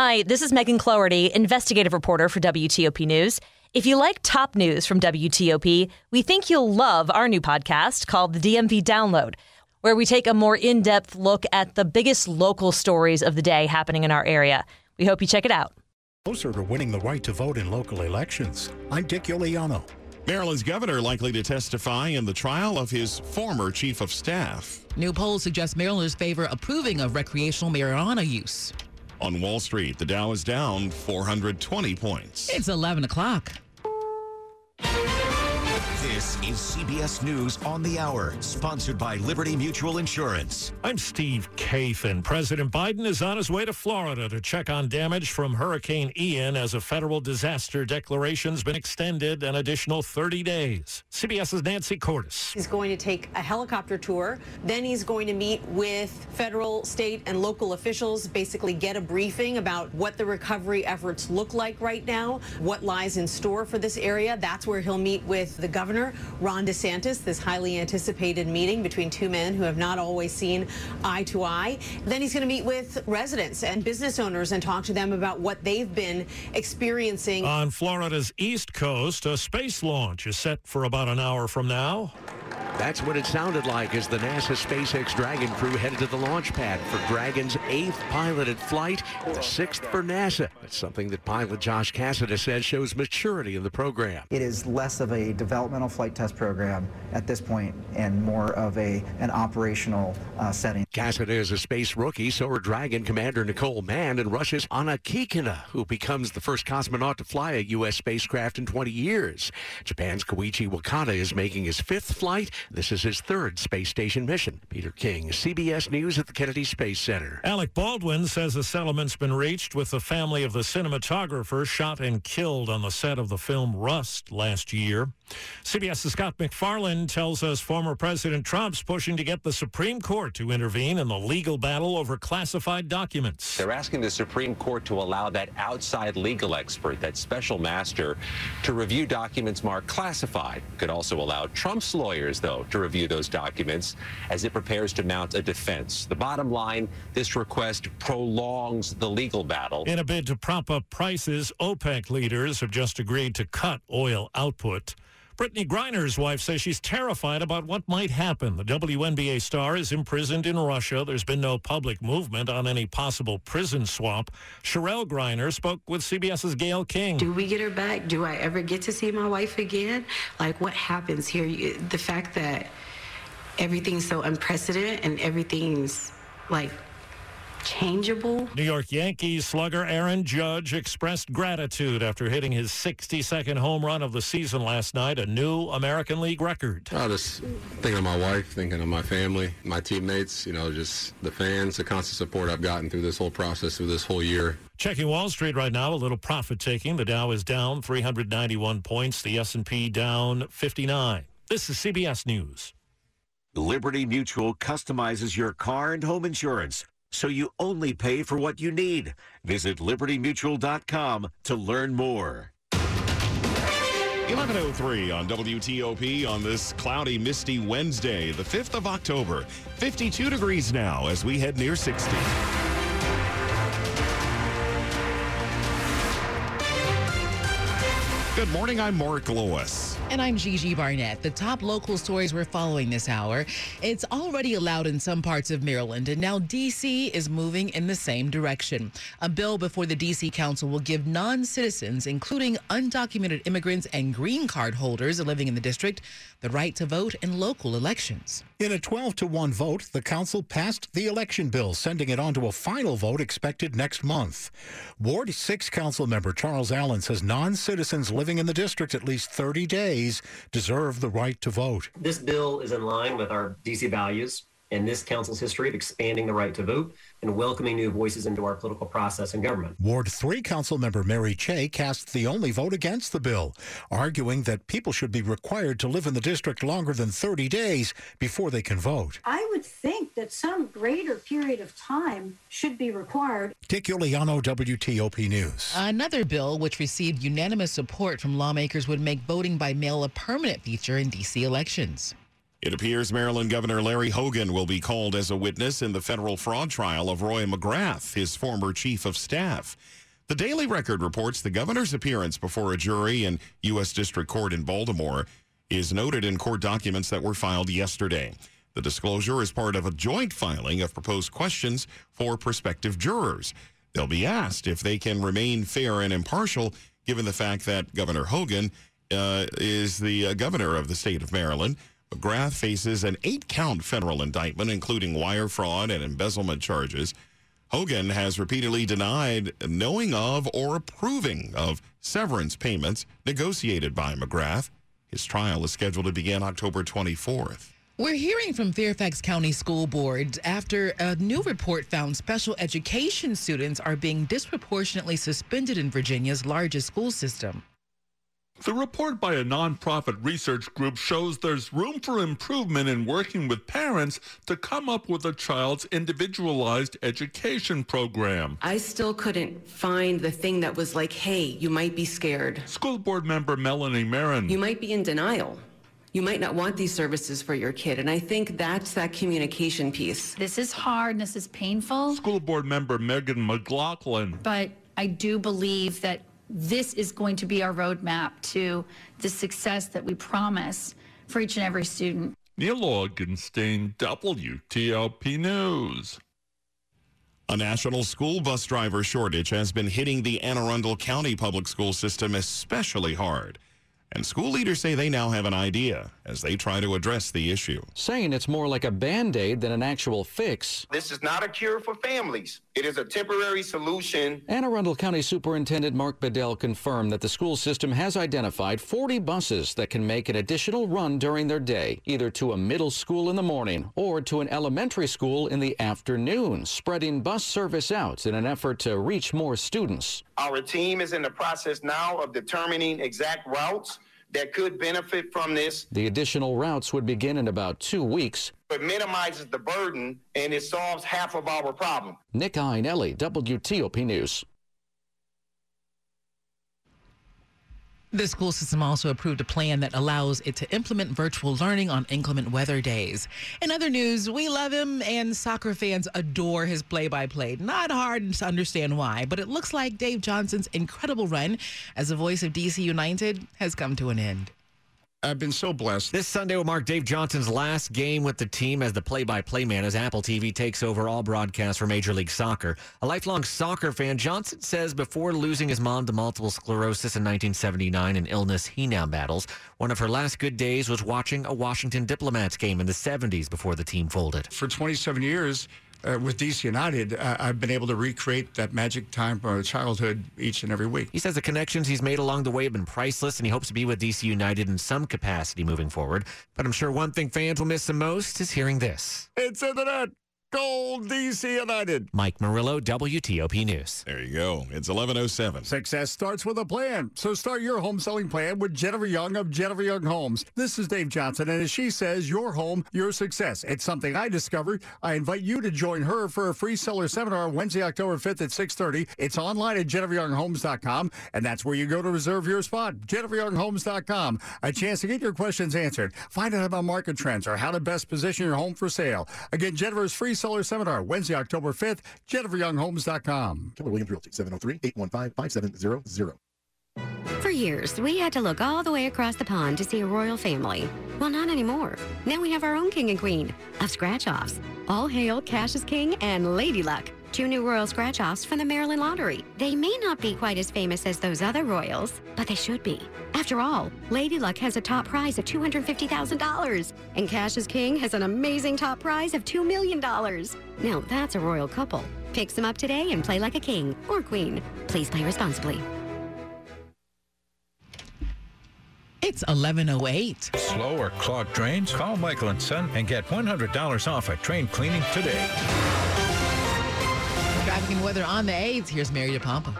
Hi, this is Megan Cloherty, investigative reporter for WTOP News. If you like top news from WTOP, we think you'll love our new podcast called The DMV Download, where we take a more in depth look at the biggest local stories of the day happening in our area. We hope you check it out. Closer to winning the right to vote in local elections. I'm Dick Uliano. Maryland's governor likely to testify in the trial of his former chief of staff. New polls suggest Marylanders favor approving of recreational marijuana use. On Wall Street, the Dow is down 420 points. It's 11 o'clock. This is CBS News on the Hour, sponsored by Liberty Mutual Insurance. I'm Steve Kathan. President Biden is on his way to Florida to check on damage from Hurricane Ian as a federal disaster declaration's been extended an additional 30 days. CBS's Nancy Cordes. He's going to take a helicopter tour. Then he's going to meet with federal, state, and local officials, basically get a briefing about what the recovery efforts look like right now, what lies in store for this area. That's where he'll meet with the governor Ron DeSantis, this highly anticipated meeting between two men who have not always seen eye to eye. Then he's going to meet with residents and business owners and talk to them about what they've been experiencing. On Florida's East Coast, a space launch is set for about an hour from now. That's what it sounded like as the NASA SpaceX Dragon crew headed to the launch pad for Dragon's eighth piloted flight, the sixth for NASA. It's something that pilot Josh Cassada says shows maturity in the program. It is less of a developmental flight test program at this point and more of a an operational uh, setting. Cassada is a space rookie, so are Dragon Commander Nicole Mann and Russia's Anna Kikina, who becomes the first cosmonaut to fly a U.S. spacecraft in 20 years. Japan's Koichi Wakata is making his fifth flight this is his third space station mission. Peter King, CBS News at the Kennedy Space Center. Alec Baldwin says a settlement's been reached with the family of the cinematographer shot and killed on the set of the film Rust last year. CBS's Scott MacFarlane tells us former President Trump's pushing to get the Supreme Court to intervene in the legal battle over classified documents. They're asking the Supreme Court to allow that outside legal expert, that special master, to review documents marked classified. Could also allow Trump's lawyers, though, to review those documents as it prepares to mount a defense. The bottom line, this request prolongs the legal battle. In a bid to prop up prices, OPEC leaders have just agreed to cut oil output. Brittney Griner's wife says she's terrified about what might happen. The WNBA star is imprisoned in Russia. There's been no public movement on any possible prison swap. Cherelle Griner spoke with CBS's Gayle King. Do we get her back? Do I ever get to see my wife again? Like, what happens here? The fact that everything's so unprecedented and everything's like changeable. New York Yankees slugger Aaron Judge expressed gratitude after hitting his 62nd home run of the season last night, a new American League record. I just thinking of my wife, thinking of my family, my teammates, you know, just the fans, the constant support I've gotten through this whole process, through this whole year. Checking Wall Street right now, a little profit taking. The Dow is down 391 points, the S&P down 59. This is CBS News. Liberty Mutual customizes your car and home insurance so you only pay for what you need. Visit libertymutual.com to learn more. 1103 on WTOP on this cloudy, misty Wednesday, the 5th of October. 52 degrees now as we head near 60. Good morning. I'm Mark Lewis. And I'm Gigi Barnett. The top local stories we're following this hour. It's already allowed in some parts of Maryland, and now D.C. is moving in the same direction. A bill before the D.C. Council will give non citizens, including undocumented immigrants and green card holders living in the district, the right to vote in local elections. In a 12 to 1 vote, the council passed the election bill, sending it on to a final vote expected next month. Ward 6 council member Charles Allen says non citizens living in the district at least 30 days deserve the right to vote. This bill is in line with our DC values and this council's history of expanding the right to vote and welcoming new voices into our political process and government. Ward 3 Councilmember Mary Cheh cast the only vote against the bill, arguing that people should be required to live in the district longer than 30 days before they can vote. I would think that some greater period of time should be required. Dick Uliano, WTOP News. Another bill which received unanimous support from lawmakers would make voting by mail a permanent feature in D.C. elections. It appears Maryland Governor Larry Hogan will be called as a witness in the federal fraud trial of Roy McGrath, his former chief of staff. The Daily Record reports the governor's appearance before a jury in U.S. District Court in Baltimore is noted in court documents that were filed yesterday. The disclosure is part of a joint filing of proposed questions for prospective jurors. They'll be asked if they can remain fair and impartial, given the fact that Governor Hogan uh, is the uh, governor of the state of Maryland. McGrath faces an eight count federal indictment, including wire fraud and embezzlement charges. Hogan has repeatedly denied knowing of or approving of severance payments negotiated by McGrath. His trial is scheduled to begin October 24th. We're hearing from Fairfax County School Board after a new report found special education students are being disproportionately suspended in Virginia's largest school system. The report by a nonprofit research group shows there's room for improvement in working with parents to come up with a child's individualized education program. I still couldn't find the thing that was like, hey, you might be scared. School board member Melanie Meren. You might be in denial. You might not want these services for your kid. And I think that's that communication piece. This is hard. This is painful. School board member Megan McLaughlin. But I do believe that this is going to be our roadmap to the success that we promise for each and every student. Neil Augenstein, WTOP News. A national school bus driver shortage has been hitting the Anne Arundel County public school system especially hard. And school leaders say they now have an idea as they try to address the issue. Saying it's more like a band aid than an actual fix. This is not a cure for families. It is a temporary solution. Anne Arundel County Superintendent Mark Bedell confirmed that the school system has identified 40 buses that can make an additional run during their day, either to a middle school in the morning or to an elementary school in the afternoon, spreading bus service out in an effort to reach more students. Our team is in the process now of determining exact routes that could benefit from this. The additional routes would begin in about two weeks. It minimizes the burden and it solves half of our problem. Nick Iannelli, WTOP News. The school system also approved a plan that allows it to implement virtual learning on inclement weather days. In other news, we love him and soccer fans adore his play by play. Not hard to understand why, but it looks like Dave Johnson's incredible run as the voice of DC United has come to an end. I've been so blessed. This Sunday will mark Dave Johnson's last game with the team as the play by play man as Apple TV takes over all broadcasts for Major League Soccer. A lifelong soccer fan, Johnson says before losing his mom to multiple sclerosis in 1979, an illness he now battles, one of her last good days was watching a Washington Diplomats game in the 70s before the team folded. For 27 years, uh, with DC United, uh, I've been able to recreate that magic time from childhood each and every week. He says the connections he's made along the way have been priceless, and he hopes to be with DC United in some capacity moving forward. But I'm sure one thing fans will miss the most is hearing this. It's in the net. Gold DC United. Mike Murillo, WTOP News. There you go. It's 1107. Success starts with a plan. So start your home selling plan with Jennifer Young of Jennifer Young Homes. This is Dave Johnson, and as she says, your home, your success. It's something I discovered. I invite you to join her for a free seller seminar Wednesday, October 5th at 6.30. It's online at jenniferyounghomes.com, and that's where you go to reserve your spot. jenniferyounghomes.com. A chance to get your questions answered. Find out about market trends or how to best position your home for sale. Again, Jennifer's free Seller Seminar, Wednesday, October 5th, JenniferYoungHomes.com. Keller Williams Realty, 703-815-5700. For years, we had to look all the way across the pond to see a royal family. Well, not anymore. Now we have our own king and queen of scratch-offs. All hail Cash is King and Lady Luck, two new royal scratch-offs from the Maryland Lottery. They may not be quite as famous as those other royals, but they should be. After all, Lady Luck has a top prize of $250,000, and Cash is King has an amazing top prize of $2 million. Now that's a royal couple. Pick some up today and play like a king or queen. Please play responsibly. It's 1108. Slow or clogged drains? Call Michael and Son and get $100 off a train cleaning today. Weather on the 8th. Here's Mary DePompa.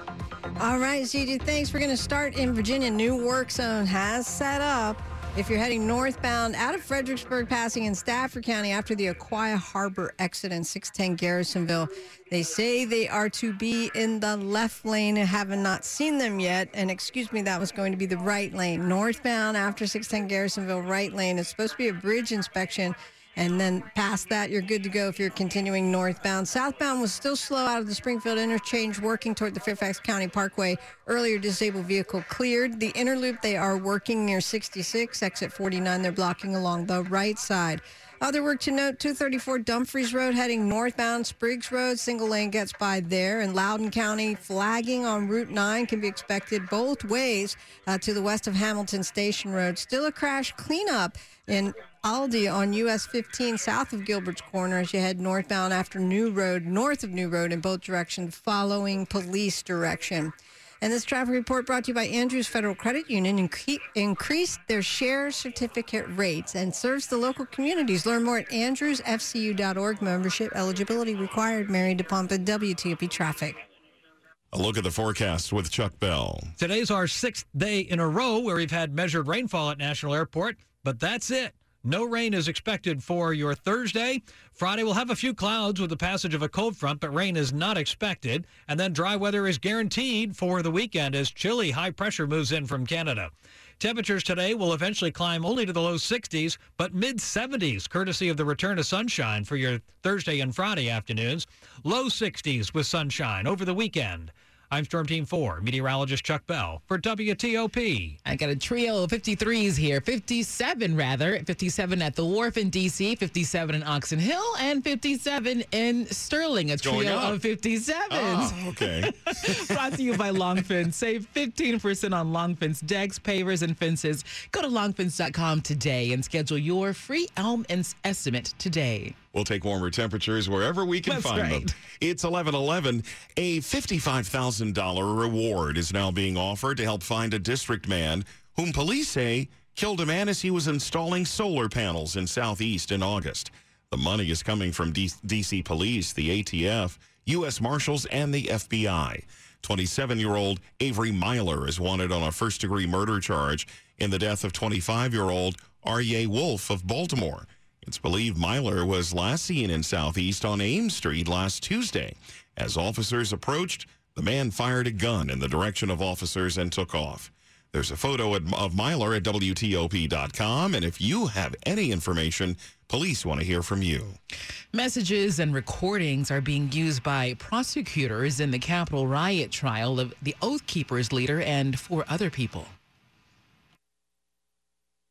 All right, CJ, thanks. We're going to start in Virginia. New work zone has set up. If you're heading northbound out of Fredericksburg, passing in Stafford County after the Aquia Harbor exit in 610 Garrisonville, they say they are to be in the left lane. I haven't not seen them yet. And excuse me, that was going to be the right lane. Northbound after 610 Garrisonville, right lane. It's supposed to be a bridge inspection. And then past that, you're good to go if you're continuing northbound. Southbound was still slow out of the Springfield interchange, working toward the Fairfax County Parkway. Earlier disabled vehicle cleared. The inner loop, they are working near 66, exit 49. They're blocking along the right side. Other work to note 234 Dumfries Road heading northbound, Spriggs Road, single lane gets by there. In Loudoun County, flagging on Route 9 can be expected both ways uh, to the west of Hamilton Station Road. Still a crash cleanup in Aldie on US 15 south of Gilbert's Corner as you head northbound after New Road, north of New Road in both directions, following police direction. And this traffic report brought to you by Andrews Federal Credit Union incre- increased their share certificate rates and serves the local communities. Learn more at andrewsfcu.org. Membership eligibility required. Mary DePompa, WTOP Traffic. A look at the forecast with Chuck Bell. Today's our sixth day in a row where we've had measured rainfall at National Airport, but that's it. No rain is expected for your Thursday. Friday will have a few clouds with the passage of a cold front, but rain is not expected. And then dry weather is guaranteed for the weekend as chilly high pressure moves in from Canada. Temperatures today will eventually climb only to the low 60s, but mid 70s, courtesy of the return of sunshine for your Thursday and Friday afternoons. Low 60s with sunshine over the weekend. I'm Storm Team 4, meteorologist Chuck Bell for WTOP. I got a trio of 53s here, 57 rather, 57 at the Wharf in D.C., 57 in Oxon Hill, and 57 in Sterling, a trio of 57s. Oh, okay. Brought to you by Longfence. Save 15% on Longfence decks, pavers, and fences. Go to longfence.com today and schedule your free Elm estimate today. We'll take warmer temperatures wherever we can That's find right. them. It's 1111. A $55,000 reward is now being offered to help find a district man whom police say killed a man as he was installing solar panels in Southeast in August. The money is coming from D- DC Police, the ATF, U.S. Marshals, and the FBI. 27 year old Avery Myler is wanted on a first degree murder charge in the death of 25 year old Arye Wolf of Baltimore. It's believed Myler was last seen in Southeast on Ames Street last Tuesday. As officers approached, the man fired a gun in the direction of officers and took off. There's a photo of Myler at WTOP.com, and if you have any information, police want to hear from you. Messages and recordings are being used by prosecutors in the Capitol riot trial of the Oath Keepers leader and four other people.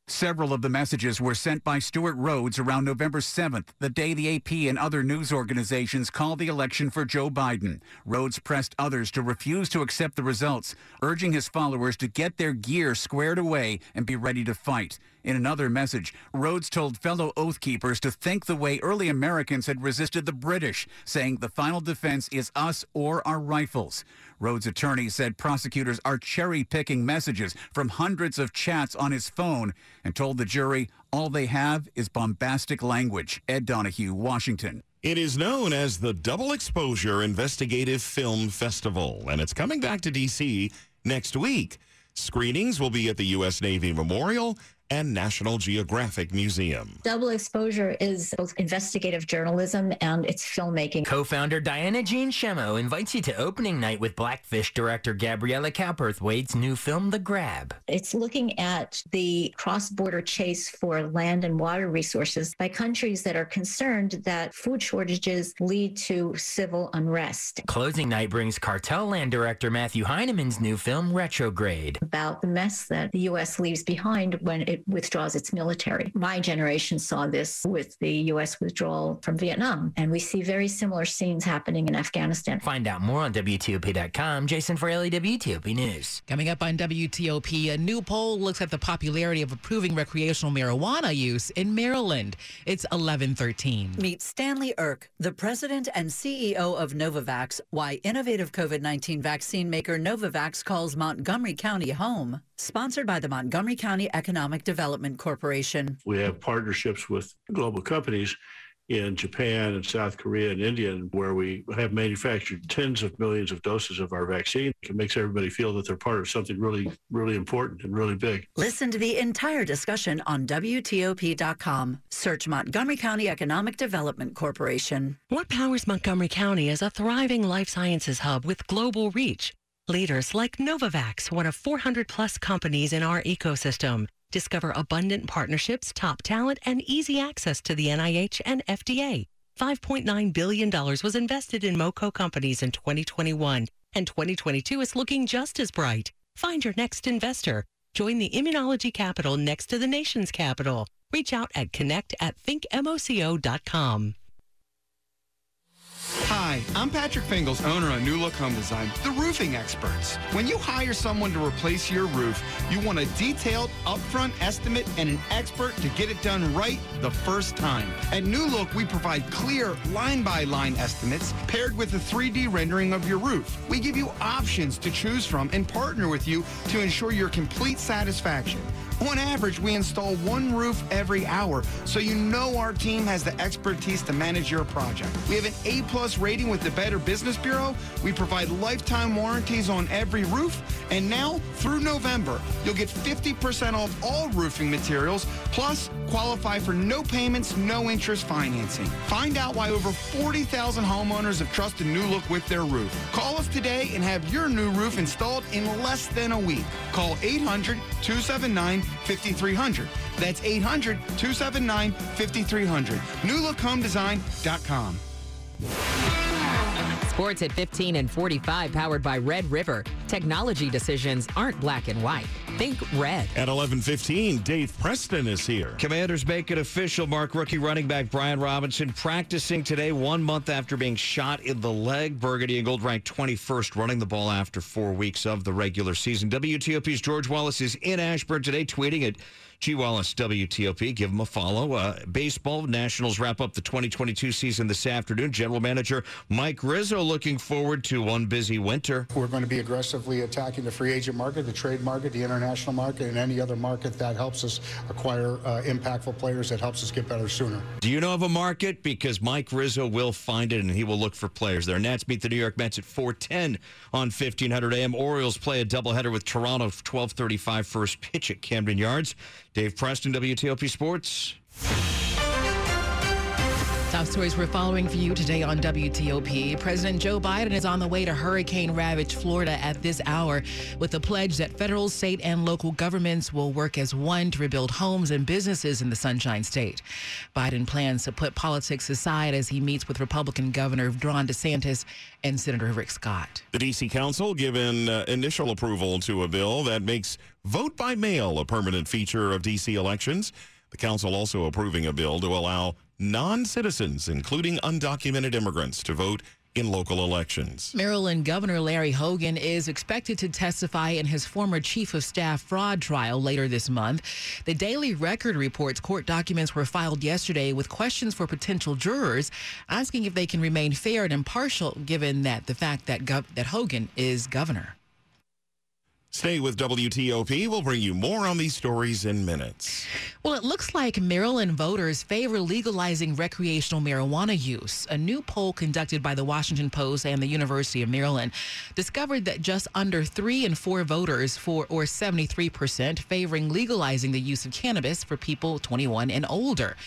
Several of the messages were sent by Stewart Rhodes around November 7th, the day the AP and other news organizations called the election for Joe Biden. Rhodes pressed others to refuse to accept the results, urging his followers to get their gear squared away and be ready to fight. In another message, Rhodes told fellow Oath Keepers to think the way early Americans had resisted the British, saying the final defense is us or our rifles. Rhodes' attorney said prosecutors are cherry picking messages from hundreds of chats on his phone and told the jury all they have is bombastic language. Ed Donahue, Washington. It is known as the Double Exposure Investigative Film Festival, and it's coming back to D.C. next week. Screenings will be at the U.S. Navy Memorial and National Geographic Museum. Double exposure is both investigative journalism and it's filmmaking. Co-founder Diana Jean Schemo invites you to opening night with Blackfish director Gabriela Cowperthwaite's new film, The Grab. It's looking at the cross-border chase for land and water resources by countries that are concerned that food shortages lead to civil unrest. Closing night brings Cartel Land director Matthew Heineman's new film, Retrograde. About the mess that the U.S. leaves behind when it withdraws its military. My generation saw this with the U.S. withdrawal from Vietnam, and we see very similar scenes happening in Afghanistan. Find out more on WTOP.com. Jason Fraley, WTOP News. Coming up on WTOP, a new poll looks at the popularity of approving recreational marijuana use in Maryland. It's 1113. Meet Stanley Erck, the president and CEO of Novavax, why innovative COVID 19 vaccine maker Novavax calls Montgomery County home. Sponsored by the Montgomery County Economic Development Corporation. We have partnerships with global companies, in Japan and South Korea and India, where we have manufactured tens of millions of doses of our vaccine. It makes everybody feel that they're part of something really, really important and really big. Listen to the entire discussion on WTOP.com. Search Montgomery County Economic Development Corporation. What powers Montgomery County as a thriving life sciences hub with global reach? Leaders like Novavax, one of 400 plus companies in our ecosystem. Discover abundant partnerships, top talent, and easy access to the NIH and FDA. $5.9 billion was invested in MoCo companies in 2021, and 2022 is looking just as bright. Find your next investor. Join the immunology capital next to the nation's capital. Reach out at connect at thinkmoco.com. Hi, I'm Patrick Fingles, owner of New Look Home Design, the roofing experts. When you hire someone to replace your roof, you want a detailed, upfront estimate and an expert to get it done right the first time. At New Look, we provide clear, line by line estimates paired with a 3D rendering of your roof. We give you options to choose from and partner with you to ensure your complete satisfaction. On average, we install one roof every hour, so you know our team has the expertise to manage your project. We have an A plus rating with the Better Business Bureau. We provide lifetime warranties on every roof. And now, through November, you'll get 50% off all roofing materials, plus qualify for no payments, no interest financing. Find out why over 40,000 homeowners have trusted New Look with their roof. Call us today and have your new roof installed in less than a week. Call 800 279 5300. That's 800 279 5300. NewLookHomeDesign.com. Sports at 15 and 45, powered by Red River. Technology decisions aren't black and white. Think red. At 11:15, Dave Preston is here. Commanders make it official. Mark rookie running back Brian Robinson practicing today, one month after being shot in the leg. Burgundy and Gold ranked 21st, running the ball after four weeks of the regular season. WTOP's George Wallace is in Ashburn today, tweeting at G Wallace WTOP. Give him a follow. Uh, baseball Nationals wrap up the 2022 season this afternoon. General Manager Mike Rizzo looking forward to one busy winter. We're going to be aggressively attacking the free agent market, the trade market, the international market, and any other market that helps us acquire uh, impactful players that helps us get better sooner. Do you know of a market? Because Mike Rizzo will find it and he will look for players there. Nats meet the New York Mets at 410 on 1500 AM. Orioles play a doubleheader with Toronto 1235 first pitch at Camden Yards. Dave Preston, WTOP Sports. Top stories we're following for you today on WTOP. President Joe Biden is on the way to hurricane ravaged Florida at this hour with a pledge that federal, state, and local governments will work as one to rebuild homes and businesses in the Sunshine State. Biden plans to put politics aside as he meets with Republican Governor Ron DeSantis and Senator Rick Scott. The D.C. Council given uh, initial approval to a bill that makes vote by mail a permanent feature of D.C. elections. The council also approving a bill to allow non citizens, including undocumented immigrants, to vote in local elections. Maryland Governor Larry Hogan is expected to testify in his former chief of staff fraud trial later this month. The Daily Record reports court documents were filed yesterday with questions for potential jurors asking if they can remain fair and impartial given that the fact that Gov- that Hogan is governor. Stay with WTOP. We'll bring you more on these stories in minutes. Well, it looks like Maryland voters favor legalizing recreational marijuana use. A new poll conducted by the Washington Post and the University of Maryland discovered that just under three in four voters, for or 73%, favoring legalizing the use of cannabis for people 21 and older.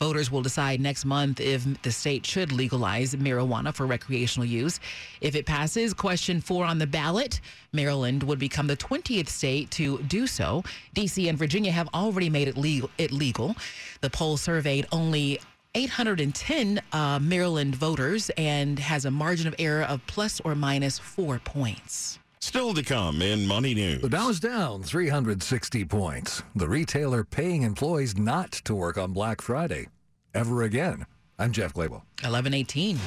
Voters will decide next month if the state should legalize marijuana for recreational use. If it passes, question four on the ballot, Maryland would become the 20th state to do so. D.C. and Virginia have already made it legal. It legal. The poll surveyed only 810 uh, Maryland voters and has a margin of error of plus or minus four points. Still to come in Money News. The Dow's down 360 points. The retailer paying employees not to work on Black Friday ever again. I'm Jeff Clabaugh. 1118.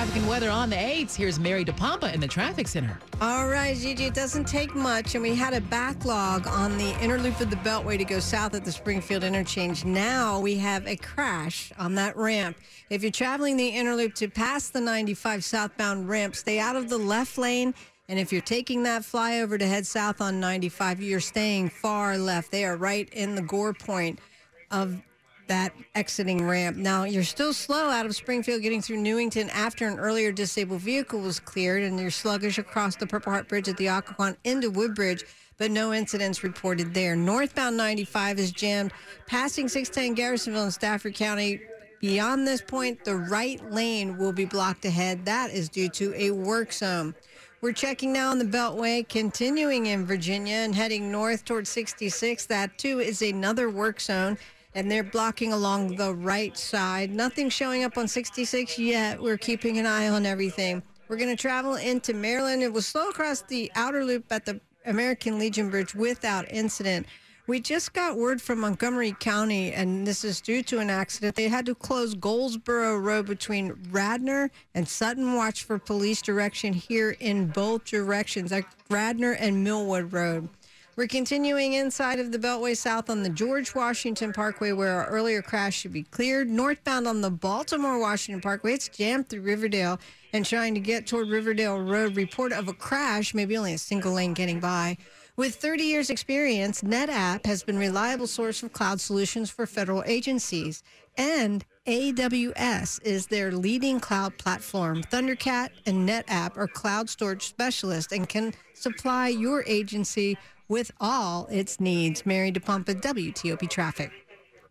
Traffic and weather on the 8s. Here's Mary DePompa in the traffic center. All right, Gigi, it doesn't take much. And we had a backlog on the inner loop of the Beltway to go south at the Springfield interchange. Now we have a crash on that ramp. If you're traveling the inner loop to pass the 95 southbound ramp, stay out of the left lane. And if you're taking that flyover to head south on 95, you're staying far left. They are right in the gore point of that exiting ramp. Now, you're still slow out of Springfield getting through Newington after an earlier disabled vehicle was cleared, and you're sluggish across the Purple Heart Bridge at the Occoquan into Woodbridge, but no incidents reported there. Northbound 95 is jammed, passing 610 Garrisonville in Stafford County. Beyond this point, the right lane will be blocked ahead. That is due to a work zone. We're checking now on the Beltway, continuing in Virginia and heading north towards 66. That too is another work zone, and they're blocking along the right side. Nothing showing up on 66 yet. We're keeping an eye on everything. We're going to travel into Maryland. It was slow across the outer loop at the American Legion Bridge without incident. We just got word from Montgomery County, and this is due to an accident. They had to close Goldsboro Road between Radnor and Sutton Watch for police direction here in both directions, at Radnor and Millwood Road. We're continuing inside of the Beltway South on the George Washington Parkway, where our earlier crash should be cleared. Northbound on the Baltimore Washington Parkway, it's jammed through Riverdale and trying to get toward Riverdale Road. Report of a crash, maybe only a single lane getting by. With 30 years experience, NetApp has been a reliable source of cloud solutions for federal agencies and AWS is their leading cloud platform. Thundercat and NetApp are cloud storage specialists and can supply your agency with all its needs. Mary DePompa, WTOP Traffic.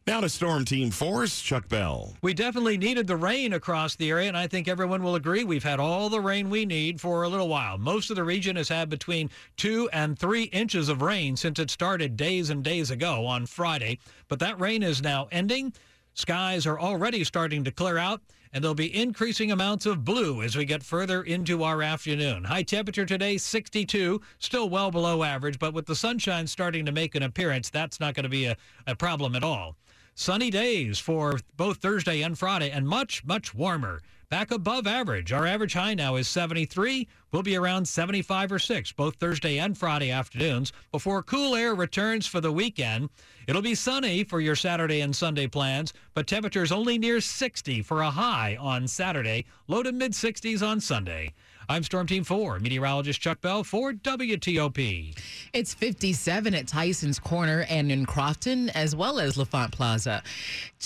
Now to Storm Team 4, Chuck Bell. We definitely needed the rain across the area, and I think everyone will agree we've had all the rain we need for a little while. Most of the region has had between two and three inches of rain since it started days and days ago on Friday, but that rain is now ending. Skies are already starting to clear out, and there'll be increasing amounts of blue as we get further into our afternoon. High temperature today, 62, still well below average, but with the sunshine starting to make an appearance, that's not going to be a, a problem at all. Sunny days for both Thursday and Friday, and much, much warmer. Back above average. Our average high now is 73. We'll be around 75 or 6 both Thursday and Friday afternoons before cool air returns for the weekend. It'll be sunny for your Saturday and Sunday plans, but temperatures only near 60 for a high on Saturday, low to mid 60s on Sunday. I'm Storm Team 4, meteorologist Chuck Bell for WTOP. It's 57 at Tyson's Corner and in Crofton, as well as LaFont Plaza.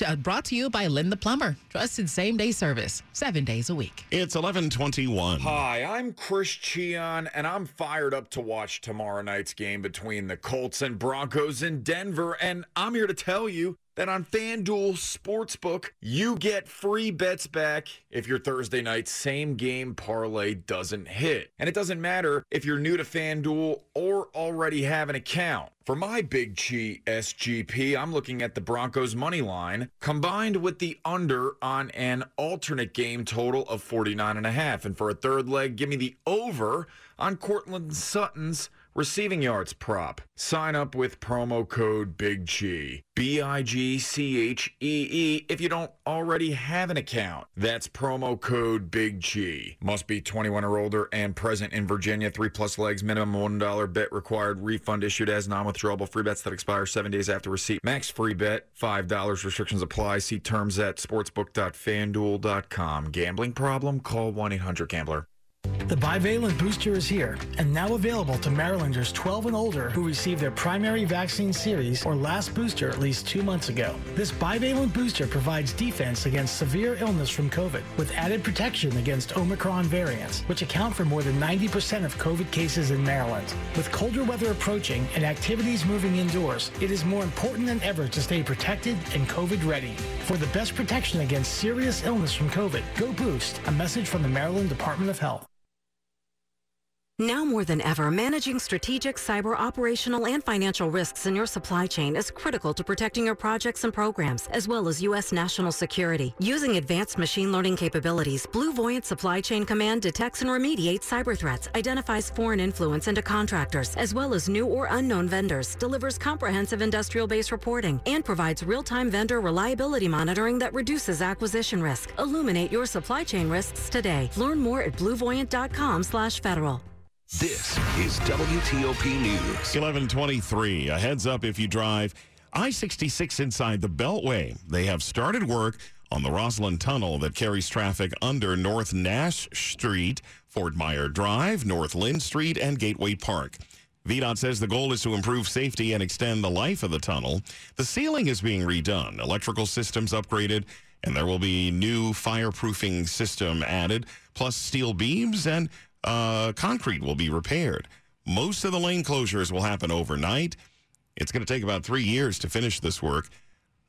Uh, brought to you by Len the Plumber. Trusted same day service, seven days a week. It's 1121. Hi, I'm Chris Cheon, and I'm fired up to watch tomorrow night's game between the Colts and Broncos in Denver. And I'm here to tell you that on FanDuel Sportsbook, you get free bets back if your Thursday night same game parlay doesn't hit. And it doesn't matter if you're new to FanDuel or already have an account. For my Big Chi SGP, I'm looking at the Broncos money line combined with the under on an alternate game total of 49 and a half. And for a third leg, give me the over on Courtland Sutton's receiving yards prop. Sign up with promo code Big Chi. B I G C H E E if you don't already have an account. That's promo code Big G. Must be 21 or older and present in Virginia. Three plus legs, minimum $1 bet required. Refund issued as non withdrawable free bets that expire seven days after receipt. Max free bet $5. Restrictions apply. See terms at sportsbook.fanduel.com. Gambling problem? Call 1 800 Gambler. The bivalent booster is here and now available to Marylanders 12 and older who received their primary vaccine series or last booster at least two months ago. This bivalent booster provides defense against severe illness from COVID with added protection against Omicron variants, which account for more than 90% of COVID cases in Maryland. With colder weather approaching and activities moving indoors, it is more important than ever to stay protected and COVID ready. For the best protection against serious illness from COVID, go boost. A message from the Maryland Department of Health. Now more than ever, managing strategic cyber operational and financial risks in your supply chain is critical to protecting your projects and programs, as well as U.S. national security. Using advanced machine learning capabilities, Blue Voyant Supply Chain Command detects and remediates cyber threats, identifies foreign influence into contractors, as well as new or unknown vendors, delivers comprehensive industrial base reporting, and provides real-time vendor reliability monitoring that reduces acquisition risk. Illuminate your supply chain risks today. Learn more at bluevoyant.com/federal. This is WTOP News. 1123. A heads up if you drive I 66 inside the Beltway. They have started work on the Rosslyn Tunnel that carries traffic under North Nash Street, Fort Myer Drive, North Lynn Street, and Gateway Park. VDOT says the goal is to improve safety and extend the life of the tunnel. The ceiling is being redone, electrical systems upgraded, and there will be new fireproofing system added, plus steel beams and uh, concrete will be repaired. Most of the lane closures will happen overnight. It's going to take about three years to finish this work.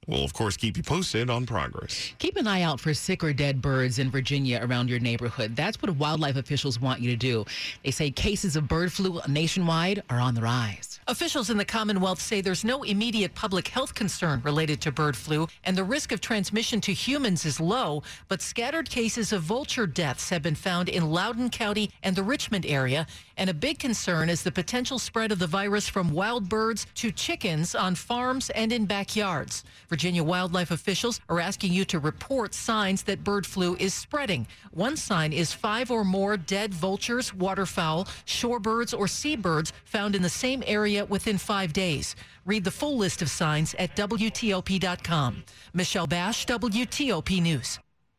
We'll, of course, keep you posted on progress. Keep an eye out for sick or dead birds in Virginia around your neighborhood. That's what wildlife officials want you to do. They say cases of bird flu nationwide are on the rise. Officials in the Commonwealth say there's no immediate public health concern related to bird flu, and the risk of transmission to humans is low. But scattered cases of vulture deaths have been found in Loudoun County and the Richmond area. And a big concern is the potential spread of the virus from wild birds to chickens on farms and in backyards. Virginia wildlife officials are asking you to report signs that bird flu is spreading. One sign is five or more dead vultures, waterfowl, shorebirds, or seabirds found in the same area within five days. Read the full list of signs at WTOP.com. Michelle Basch, WTOP News.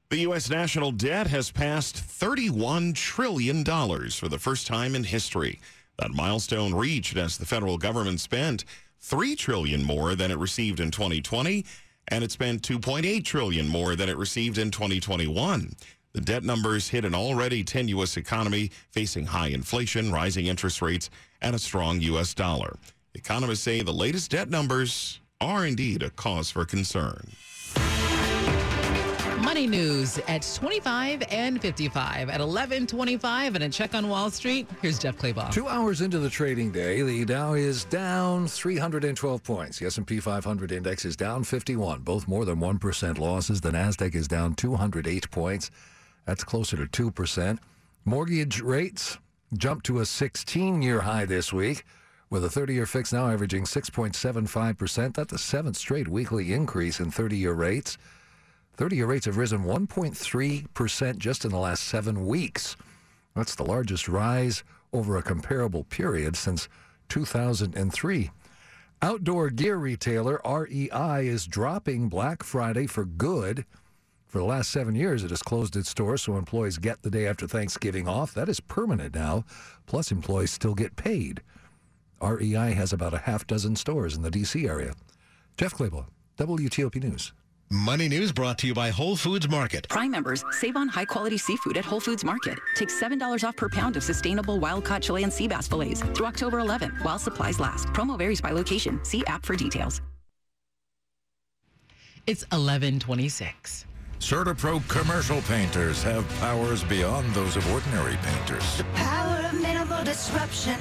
The U.S. national debt has passed $31 trillion for the first time in history. That milestone reached as the federal government spent $3 trillion more than it received in 2020, and it spent 2.8 trillion more than it received in 2021. The debt numbers hit an already tenuous economy facing high inflation, rising interest rates, and a strong U.S. dollar. Economists say the latest debt numbers are indeed a cause for concern. Money news at 25 and 55 at 11:25 and a check on Wall Street. Here's Jeff Clabaugh. Two hours into the trading day, the Dow is down 312 points. The S&P 500 index is down 51, both more than 1% losses. The Nasdaq is down 208 points. That's closer to 2%. Mortgage rates jumped to a 16-year high this week with a 30-year fix now averaging 6.75%. That's the seventh straight weekly increase in 30-year rates. 30 year rates have risen 1.3% just in the last seven weeks. That's the largest rise over a comparable period since 2003. Outdoor gear retailer REI is dropping Black Friday for good. For the last seven years, it has closed its stores so employees get the day after Thanksgiving off. That is permanent now. Plus, employees still get paid. REI has about a half dozen stores in the D.C. area. Jeff Clabaugh, WTOP News. Money News brought to you by Whole Foods Market. Prime members save on high quality seafood at Whole Foods Market. Take $7 off per pound of sustainable wild caught Chilean sea bass fillets through October 11 while supplies last. Promo varies by location. See app for details. It's 1126. CertaPro commercial painters have powers beyond those of ordinary painters. The power of minimal disruption.